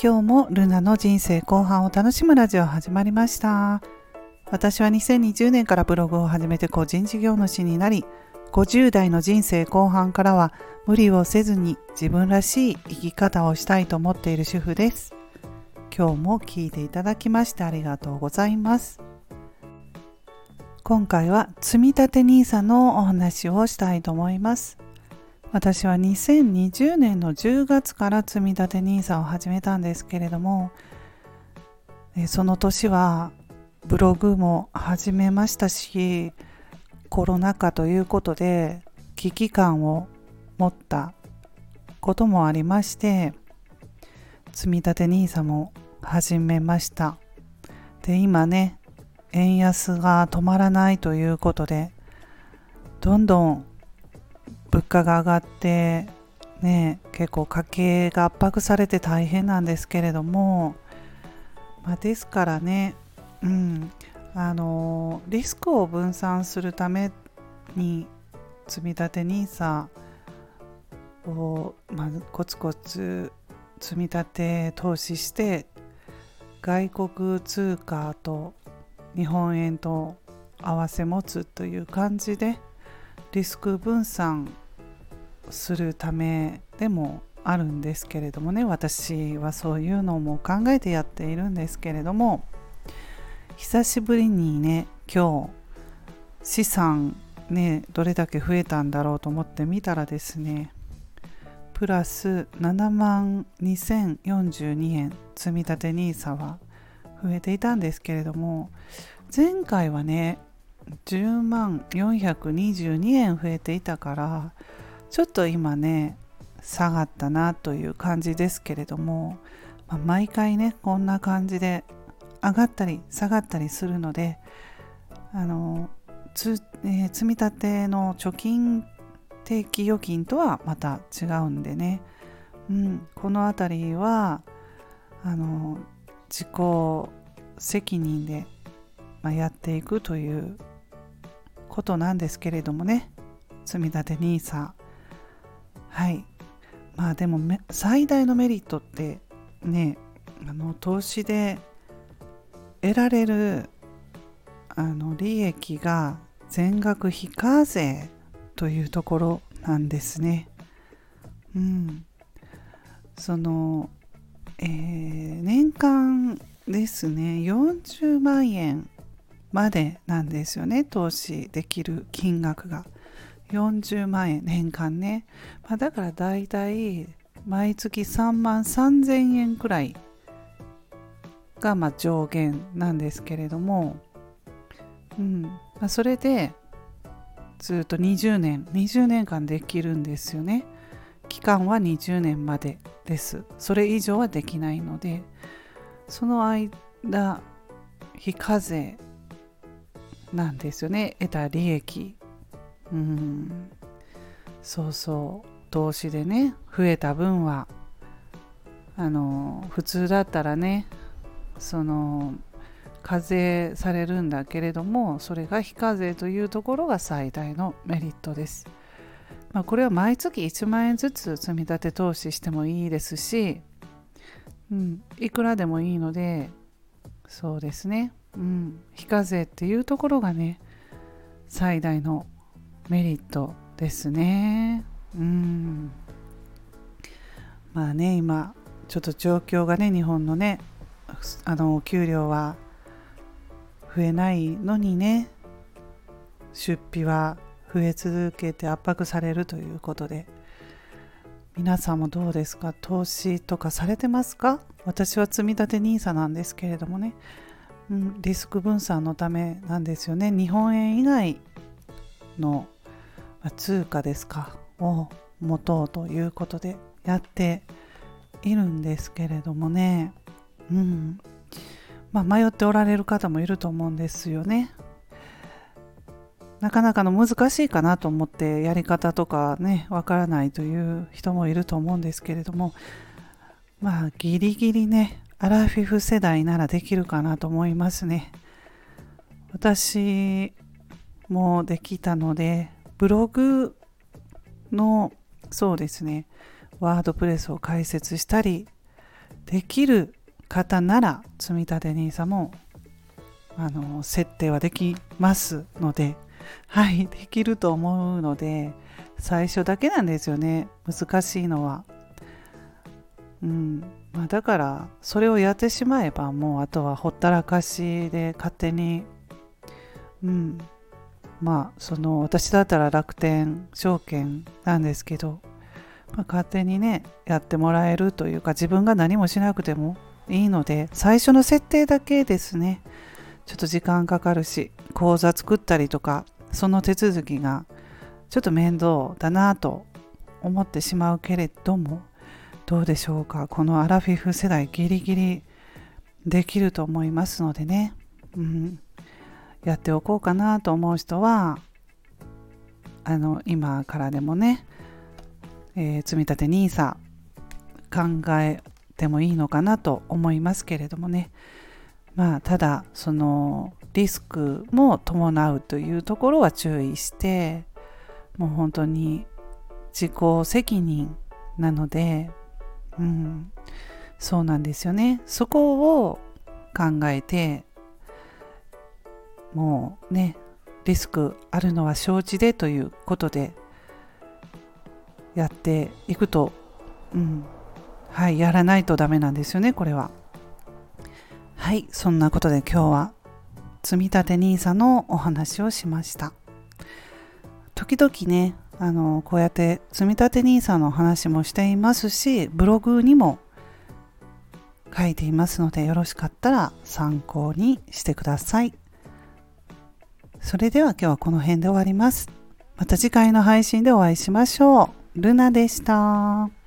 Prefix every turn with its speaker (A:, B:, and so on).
A: 今日もルナの人生後半を楽しむラジオ始まりました。私は2020年からブログを始めて個人事業主になり50代の人生後半からは無理をせずに自分らしい生き方をしたいと思っている主婦です。今日も聞いていただきましてありがとうございます。今回は積立 NISA のお話をしたいと思います。私は2020年の10月から積立 NISA を始めたんですけれどもその年はブログも始めましたしコロナ禍ということで危機感を持ったこともありまして積立 NISA も始めました。で今ね円安が止まらないということでどんどん物価が上がってね結構家計が圧迫されて大変なんですけれども、まあ、ですからねうんあのリスクを分散するために積立 NISA を、まあ、コツコツ積み立て投資して外国通貨と日本円と合わせ持つという感じでリスク分散するためでもあるんですけれどもね。私はそういうのも考えてやっているんですけれども。久しぶりにね今日資産ねどれだけ増えたんだろうと思って見たらですねプラス7万2042円積立 NISA は増えていたんですけれども前回はね10万422円増えていたからちょっと今ね下がったなという感じですけれども、まあ、毎回ねこんな感じで上がったり下がったりするのであのつ、えー、積み立ての貯金定期預金とはまた違うんでね、うん、この辺りはあの自己責任で、まあ、やっていくということなんですけれどもね。積立 NISA はい。まあでも最大のメリットってねあの投資で得られるあの利益が全額非課税というところなんですね。うん、その、えー、年間ですね40万円までなんですよね。投資できる金額が。40万円年間ね、まあ、だからだいたい毎月3万3000円くらいがま上限なんですけれども、うん。まあ、それでずっと20年20年間できるんですよね。期間は20年までです。それ以上はできないのでその間非課税なんですよね。得た利益。うん。そうそう。投資でね増えた分はあの普通だったらねその課税されるんだけれどもそれが非課税というところが最大のメリットです。まあ、これは毎月1万円ずつ積み立て投資してもいいですし、うん、いくらでもいいのでそうですね、うん、非課税っていうところがね最大のメリットですね。うん。まあね今ちょっと状況がね日本のねあの給料は増えないのにね出費は増え続けて圧迫されるということで皆さんもどうですか？投資とかされてますか？私は積立 NISA なんですけれどもね、うん、リスク分散のためなんですよね。日本円以外の通貨ですかを持とうということでやっているんですけれどもね。うん。まあ、迷っておられる方もいると思うんですよね。なかなかの難しいかなと思ってやり方とかねわからないという人もいると思うんですけれども。まあギリギリねアラフィフ世代ならできるかなと思いますね。私もできたのでブログのそうですねワードプレスを解説したりできる方なら積立 NISA もあの設定はできますのではいできると思うので最初だけなんですよね。難しいのは。うん。まあ、だからそれをやってしまえばもうあとはほったらかしで勝手にうん。まあその私だったら楽天証券なんですけど、まあ、勝手にねやってもらえるというか自分が何もしなくてもいいので最初の設定だけですね。ちょっと時間かかるし口座作ったりとかその手続きがちょっと面倒だなと思ってしまうけれどもどうでしょうか？このアラフィフ世代ギリギリできると思いますのでね、うん、やっておこうかなと思う人はあの今からでもね、えー、積立 NISA 考えてもいいのかなと思いますけれどもね。まあただそのリスクも伴うというところは注意してもう本当に自己責任なのでうん、そうなんですよね。そこを考えて、もうね、リスクあるのは承知でということでやっていくと、うん、はい、やらないとダメなんですよね、これは。はい、そんなことで今日は積立 NISA のお話をしました。時々ね、あのこうやって積立 NISA の話もしていますしブログにも書いていますのでよろしかったら参考にしてください。それでは今日はこの辺で終わります。また次回の配信でお会いしましょう。ルナでした。